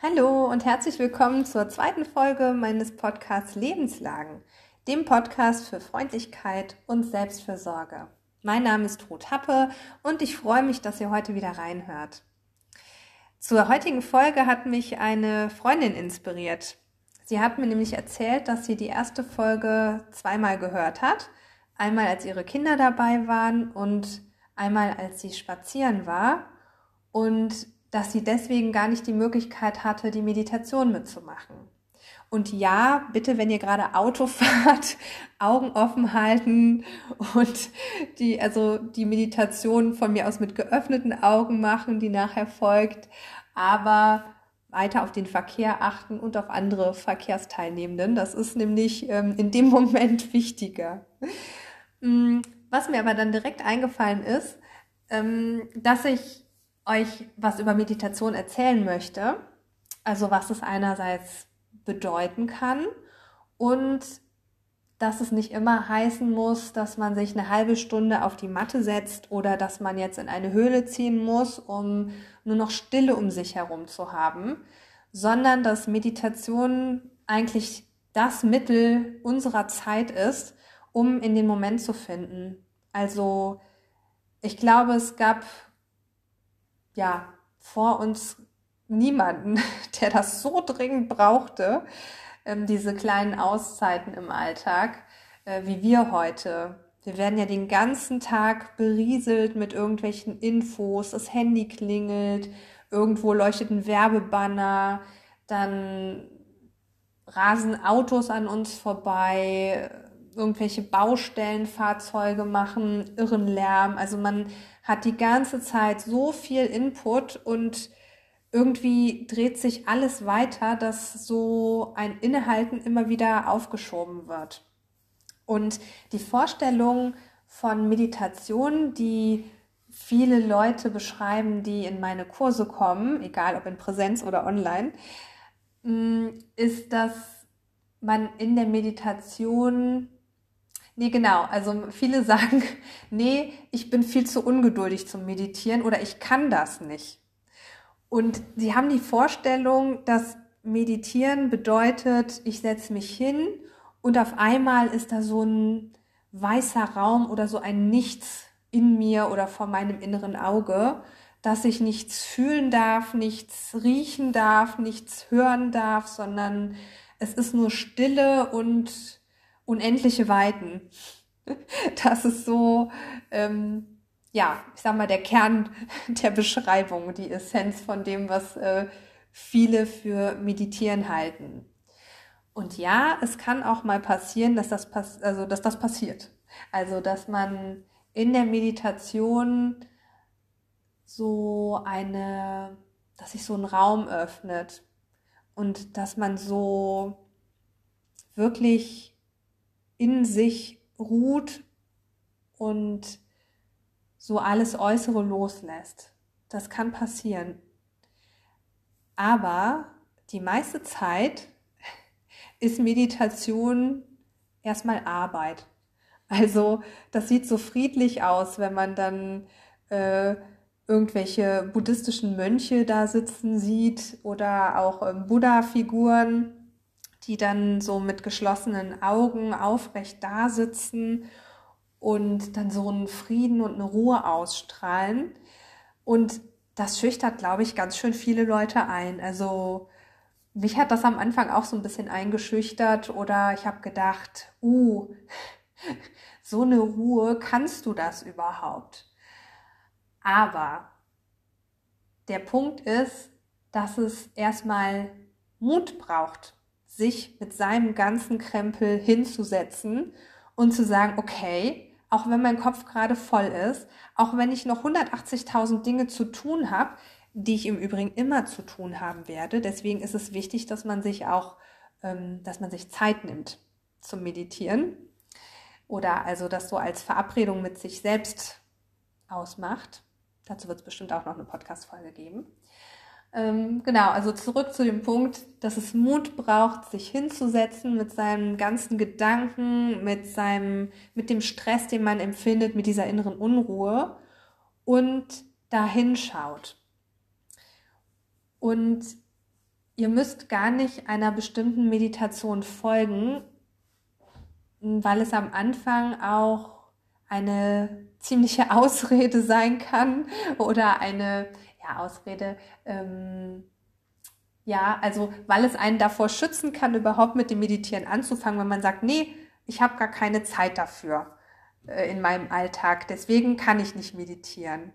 Hallo und herzlich willkommen zur zweiten Folge meines Podcasts Lebenslagen, dem Podcast für Freundlichkeit und Selbstfürsorge. Mein Name ist Ruth Happe und ich freue mich, dass ihr heute wieder reinhört. Zur heutigen Folge hat mich eine Freundin inspiriert. Sie hat mir nämlich erzählt, dass sie die erste Folge zweimal gehört hat. Einmal als ihre Kinder dabei waren und einmal als sie spazieren war. Und dass sie deswegen gar nicht die Möglichkeit hatte, die Meditation mitzumachen. Und ja, bitte, wenn ihr gerade Auto fahrt, Augen offen halten und die, also die Meditation von mir aus mit geöffneten Augen machen, die nachher folgt, aber weiter auf den Verkehr achten und auf andere Verkehrsteilnehmenden. Das ist nämlich ähm, in dem Moment wichtiger. Mm, was mir aber dann direkt eingefallen ist, ähm, dass ich euch was über Meditation erzählen möchte. Also was es einerseits bedeuten kann und dass es nicht immer heißen muss, dass man sich eine halbe Stunde auf die Matte setzt oder dass man jetzt in eine Höhle ziehen muss, um nur noch Stille um sich herum zu haben, sondern dass Meditation eigentlich das Mittel unserer Zeit ist, um in den Moment zu finden. Also ich glaube, es gab ja, vor uns niemanden, der das so dringend brauchte, ähm, diese kleinen Auszeiten im Alltag, äh, wie wir heute. Wir werden ja den ganzen Tag berieselt mit irgendwelchen Infos, das Handy klingelt, irgendwo leuchtet ein Werbebanner, dann rasen Autos an uns vorbei, irgendwelche Baustellenfahrzeuge machen irren Lärm. Also man hat die ganze Zeit so viel Input und irgendwie dreht sich alles weiter, dass so ein Innehalten immer wieder aufgeschoben wird. Und die Vorstellung von Meditation, die viele Leute beschreiben, die in meine Kurse kommen, egal ob in Präsenz oder online, mm, ist, dass man in der Meditation Nee, genau. Also viele sagen, nee, ich bin viel zu ungeduldig zum Meditieren oder ich kann das nicht. Und sie haben die Vorstellung, dass Meditieren bedeutet, ich setze mich hin und auf einmal ist da so ein weißer Raum oder so ein Nichts in mir oder vor meinem inneren Auge, dass ich nichts fühlen darf, nichts riechen darf, nichts hören darf, sondern es ist nur Stille und unendliche Weiten. Das ist so, ähm, ja, ich sag mal, der Kern der Beschreibung, die Essenz von dem, was äh, viele für Meditieren halten. Und ja, es kann auch mal passieren, dass das, pass also, dass das passiert. Also, dass man in der Meditation so eine, dass sich so ein Raum öffnet und dass man so wirklich in sich ruht und so alles Äußere loslässt. Das kann passieren. Aber die meiste Zeit ist Meditation erstmal Arbeit. Also das sieht so friedlich aus, wenn man dann äh, irgendwelche buddhistischen Mönche da sitzen sieht oder auch ähm, Buddha-Figuren die dann so mit geschlossenen Augen aufrecht da sitzen und dann so einen Frieden und eine Ruhe ausstrahlen. Und das schüchtert, glaube ich, ganz schön viele Leute ein. Also mich hat das am Anfang auch so ein bisschen eingeschüchtert oder ich habe gedacht, uh, so eine Ruhe, kannst du das überhaupt? Aber der Punkt ist, dass es erstmal Mut braucht, sich mit seinem ganzen Krempel hinzusetzen und zu sagen, okay, auch wenn mein Kopf gerade voll ist, auch wenn ich noch 180.000 Dinge zu tun habe, die ich im Übrigen immer zu tun haben werde. Deswegen ist es wichtig, dass man sich auch, ähm, dass man sich Zeit nimmt zum Meditieren oder also das so als Verabredung mit sich selbst ausmacht. Dazu wird es bestimmt auch noch eine Podcast-Folge geben. Ähm, genau, also zurück zu dem Punkt, dass es Mut braucht, sich hinzusetzen mit seinen ganzen Gedanken, mit seinem, mit dem Stress, den man empfindet, mit dieser inneren Unruhe und da hinschaut. Und ihr müsst gar nicht einer bestimmten Meditation folgen, weil es am Anfang auch eine ziemliche Ausrede sein kann oder eine ja, Ausrede, ähm, ja, also weil es einen davor schützen kann, überhaupt mit dem Meditieren anzufangen, wenn man sagt, nee, ich habe gar keine Zeit dafür äh, in meinem Alltag, deswegen kann ich nicht meditieren.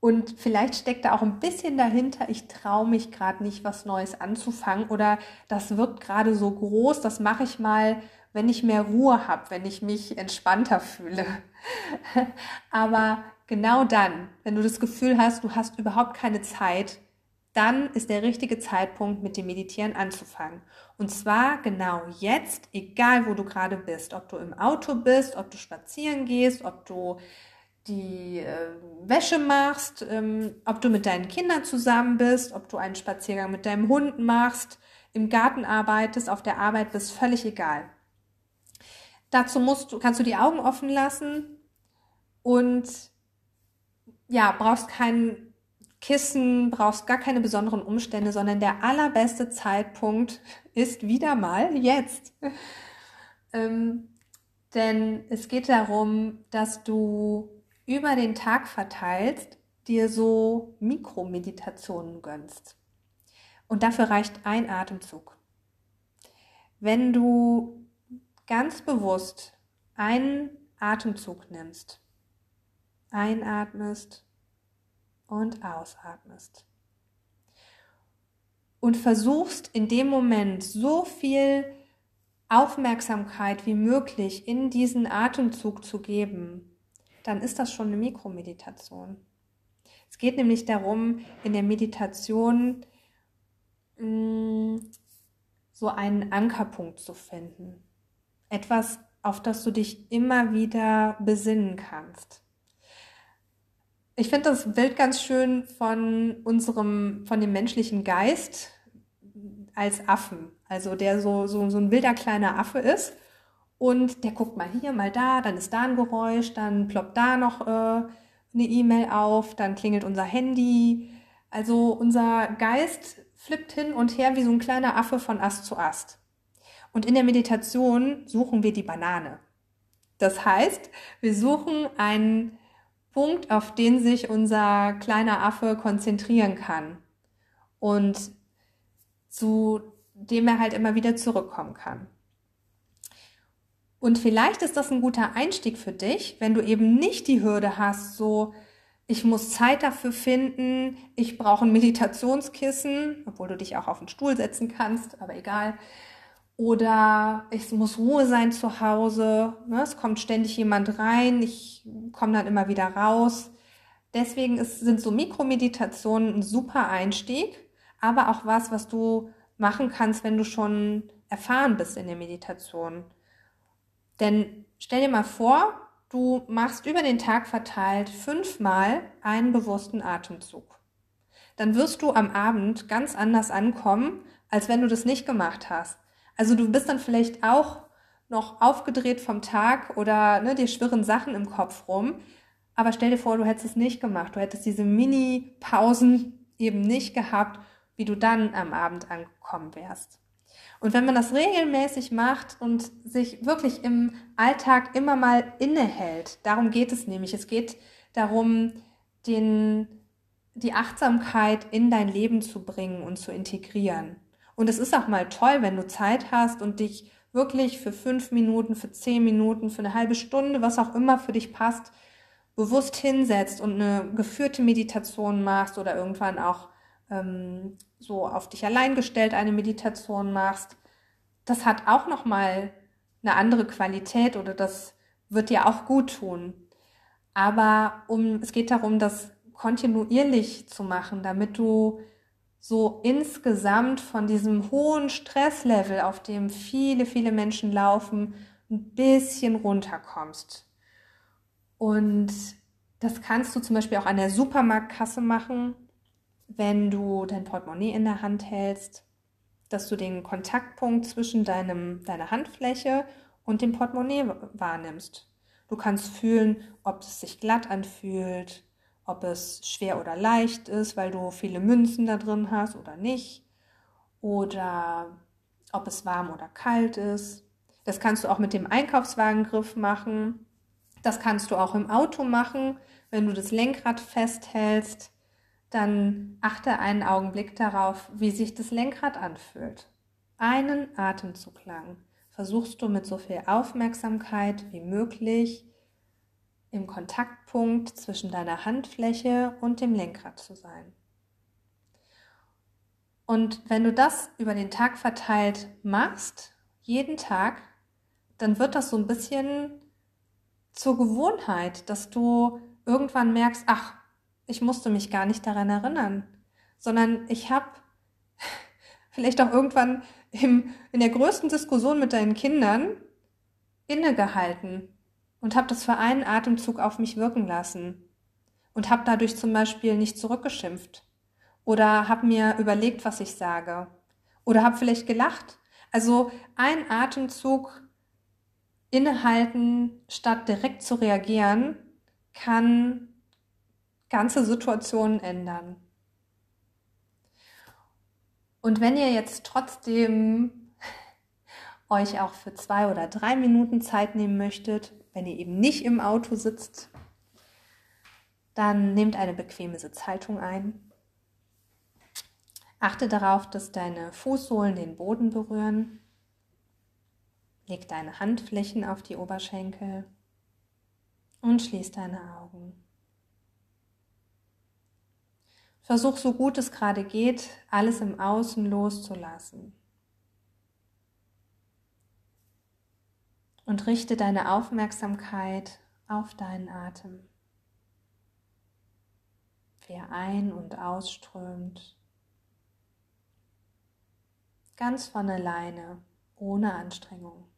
Und vielleicht steckt da auch ein bisschen dahinter, ich traue mich gerade nicht, was Neues anzufangen oder das wird gerade so groß, das mache ich mal, wenn ich mehr Ruhe habe, wenn ich mich entspannter fühle. Aber genau dann, wenn du das Gefühl hast, du hast überhaupt keine Zeit, dann ist der richtige Zeitpunkt, mit dem Meditieren anzufangen. Und zwar genau jetzt, egal wo du gerade bist, ob du im Auto bist, ob du spazieren gehst, ob du die äh, Wäsche machst, ähm, ob du mit deinen Kindern zusammen bist, ob du einen Spaziergang mit deinem Hund machst, im Garten arbeitest, auf der Arbeit bist, völlig egal. Dazu musst du, kannst du die Augen offen lassen und ja, brauchst kein Kissen, brauchst gar keine besonderen Umstände, sondern der allerbeste Zeitpunkt ist wieder mal jetzt. ähm, denn es geht darum, dass du über den Tag verteilst, dir so Mikromeditationen gönnst. Und dafür reicht ein Atemzug. Wenn du ganz bewusst einen Atemzug nimmst, einatmest und ausatmest und versuchst in dem Moment so viel Aufmerksamkeit wie möglich in diesen Atemzug zu geben, dann ist das schon eine Mikromeditation. Es geht nämlich darum, in der Meditation mm, so einen Ankerpunkt zu finden. Etwas, auf das du dich immer wieder besinnen kannst. Ich finde das Bild ganz schön von unserem, von dem menschlichen Geist als Affen. Also der so, so, so ein wilder kleiner Affe ist und der guckt mal hier, mal da, dann ist da ein Geräusch, dann ploppt da noch äh, eine E-Mail auf, dann klingelt unser Handy. Also unser Geist flippt hin und her wie so ein kleiner Affe von Ast zu Ast. Und in der Meditation suchen wir die Banane. Das heißt, wir suchen einen Punkt, auf den sich unser kleiner Affe konzentrieren kann und zu dem er halt immer wieder zurückkommen kann. Und vielleicht ist das ein guter Einstieg für dich, wenn du eben nicht die Hürde hast, so, ich muss Zeit dafür finden, ich brauche ein Meditationskissen, obwohl du dich auch auf den Stuhl setzen kannst, aber egal. Oder es muss Ruhe sein zu Hause, ne? es kommt ständig jemand rein, ich komme dann immer wieder raus. Deswegen ist, sind so Mikromeditationen ein super Einstieg, aber auch was, was du machen kannst, wenn du schon erfahren bist in der Meditation. Denn stell dir mal vor, du machst über den Tag verteilt fünfmal einen bewussten Atemzug. Dann wirst du am Abend ganz anders ankommen, als wenn du das nicht gemacht hast. Also du bist dann vielleicht auch noch aufgedreht vom Tag oder ne, dir schwirren Sachen im Kopf rum. Aber stell dir vor, du hättest es nicht gemacht. Du hättest diese Mini-Pausen eben nicht gehabt, wie du dann am Abend angekommen wärst. Und wenn man das regelmäßig macht und sich wirklich im Alltag immer mal innehält, darum geht es nämlich. Es geht darum, den, die Achtsamkeit in dein Leben zu bringen und zu integrieren. Und es ist auch mal toll, wenn du Zeit hast und dich wirklich für fünf Minuten, für zehn Minuten, für eine halbe Stunde, was auch immer für dich passt, bewusst hinsetzt und eine geführte Meditation machst oder irgendwann auch ähm, so auf dich allein gestellt eine Meditation machst, das hat auch noch mal eine andere Qualität oder das wird dir auch gut tun. Aber um, es geht darum, das kontinuierlich zu machen, damit du so insgesamt von diesem hohen Stresslevel, auf dem viele, viele Menschen laufen, ein bisschen runterkommst. Und das kannst du zum Beispiel auch an der Supermarktkasse machen wenn du dein Portemonnaie in der Hand hältst, dass du den Kontaktpunkt zwischen deinem, deiner Handfläche und dem Portemonnaie wahrnimmst. Du kannst fühlen, ob es sich glatt anfühlt, ob es schwer oder leicht ist, weil du viele Münzen da drin hast oder nicht. oder ob es warm oder kalt ist. Das kannst du auch mit dem Einkaufswagengriff machen. Das kannst du auch im Auto machen. Wenn du das Lenkrad festhältst, dann achte einen Augenblick darauf, wie sich das Lenkrad anfühlt. Einen Atemzug lang versuchst du mit so viel Aufmerksamkeit wie möglich im Kontaktpunkt zwischen deiner Handfläche und dem Lenkrad zu sein. Und wenn du das über den Tag verteilt machst, jeden Tag, dann wird das so ein bisschen zur Gewohnheit, dass du irgendwann merkst, ach, ich musste mich gar nicht daran erinnern, sondern ich habe vielleicht auch irgendwann im, in der größten Diskussion mit deinen Kindern innegehalten und habe das für einen Atemzug auf mich wirken lassen und habe dadurch zum Beispiel nicht zurückgeschimpft oder habe mir überlegt, was ich sage oder habe vielleicht gelacht. Also ein Atemzug innehalten, statt direkt zu reagieren, kann ganze Situationen ändern. Und wenn ihr jetzt trotzdem euch auch für zwei oder drei Minuten Zeit nehmen möchtet, wenn ihr eben nicht im Auto sitzt, dann nehmt eine bequeme Sitzhaltung ein. Achte darauf, dass deine Fußsohlen den Boden berühren. Leg deine Handflächen auf die Oberschenkel und schließ deine Augen. Versuch so gut es gerade geht, alles im Außen loszulassen. Und richte deine Aufmerksamkeit auf deinen Atem, wie er ein- und ausströmt, ganz von alleine, ohne Anstrengung.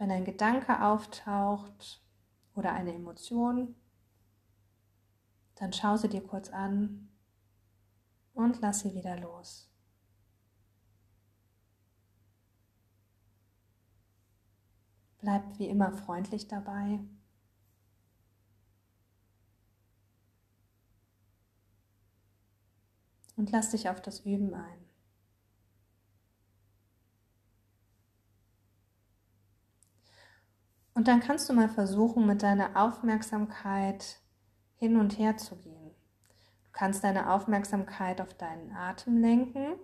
wenn ein Gedanke auftaucht, oder eine Emotion, dann schau sie dir kurz an und lass sie wieder los. Bleib wie immer freundlich dabei. Und lass dich auf das Üben ein. Und dann kannst du mal versuchen, mit deiner Aufmerksamkeit hin und her zu gehen. Du kannst deine Aufmerksamkeit auf deinen Atem lenken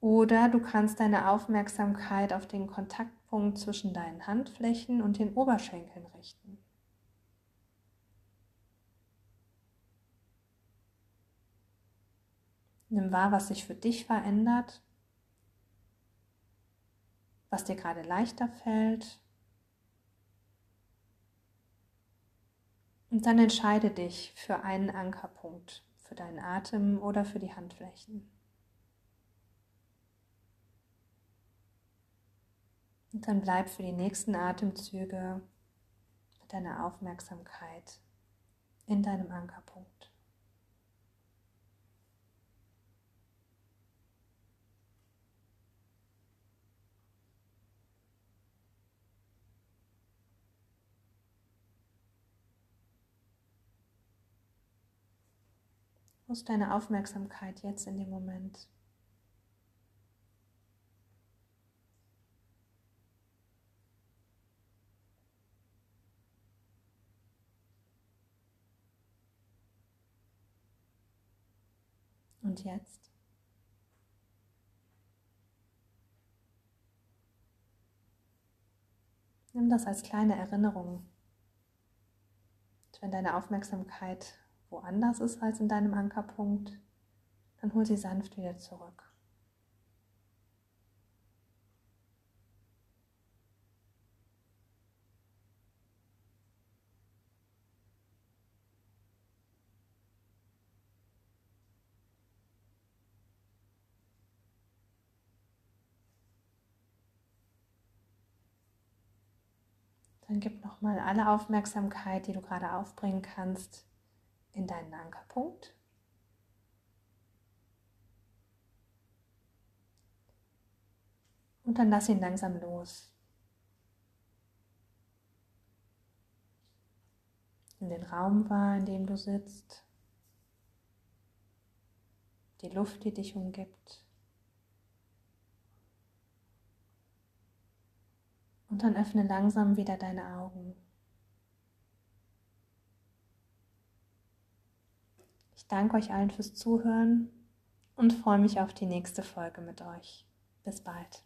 oder du kannst deine Aufmerksamkeit auf den Kontaktpunkt zwischen deinen Handflächen und den Oberschenkeln richten. Nimm wahr, was sich für dich verändert, was dir gerade leichter fällt Und dann entscheide dich für einen Ankerpunkt, für deinen Atem oder für die Handflächen. Und dann bleib für die nächsten Atemzüge mit deiner Aufmerksamkeit in deinem Ankerpunkt. Ist deine Aufmerksamkeit jetzt in dem Moment? Und jetzt? Nimm das als kleine Erinnerung. wenn deine Aufmerksamkeit woanders ist als in deinem Ankerpunkt, dann hol sie sanft wieder zurück. Dann gib nochmal alle Aufmerksamkeit, die du gerade aufbringen kannst, in deinen Ankerpunkt. Und dann lass ihn langsam los. Nimm den Raum wahr, in dem du sitzt, die Luft, die dich umgibt. Und dann öffne langsam wieder deine Augen. Ich danke euch allen fürs Zuhören und freue mich auf die nächste Folge mit euch. Bis bald.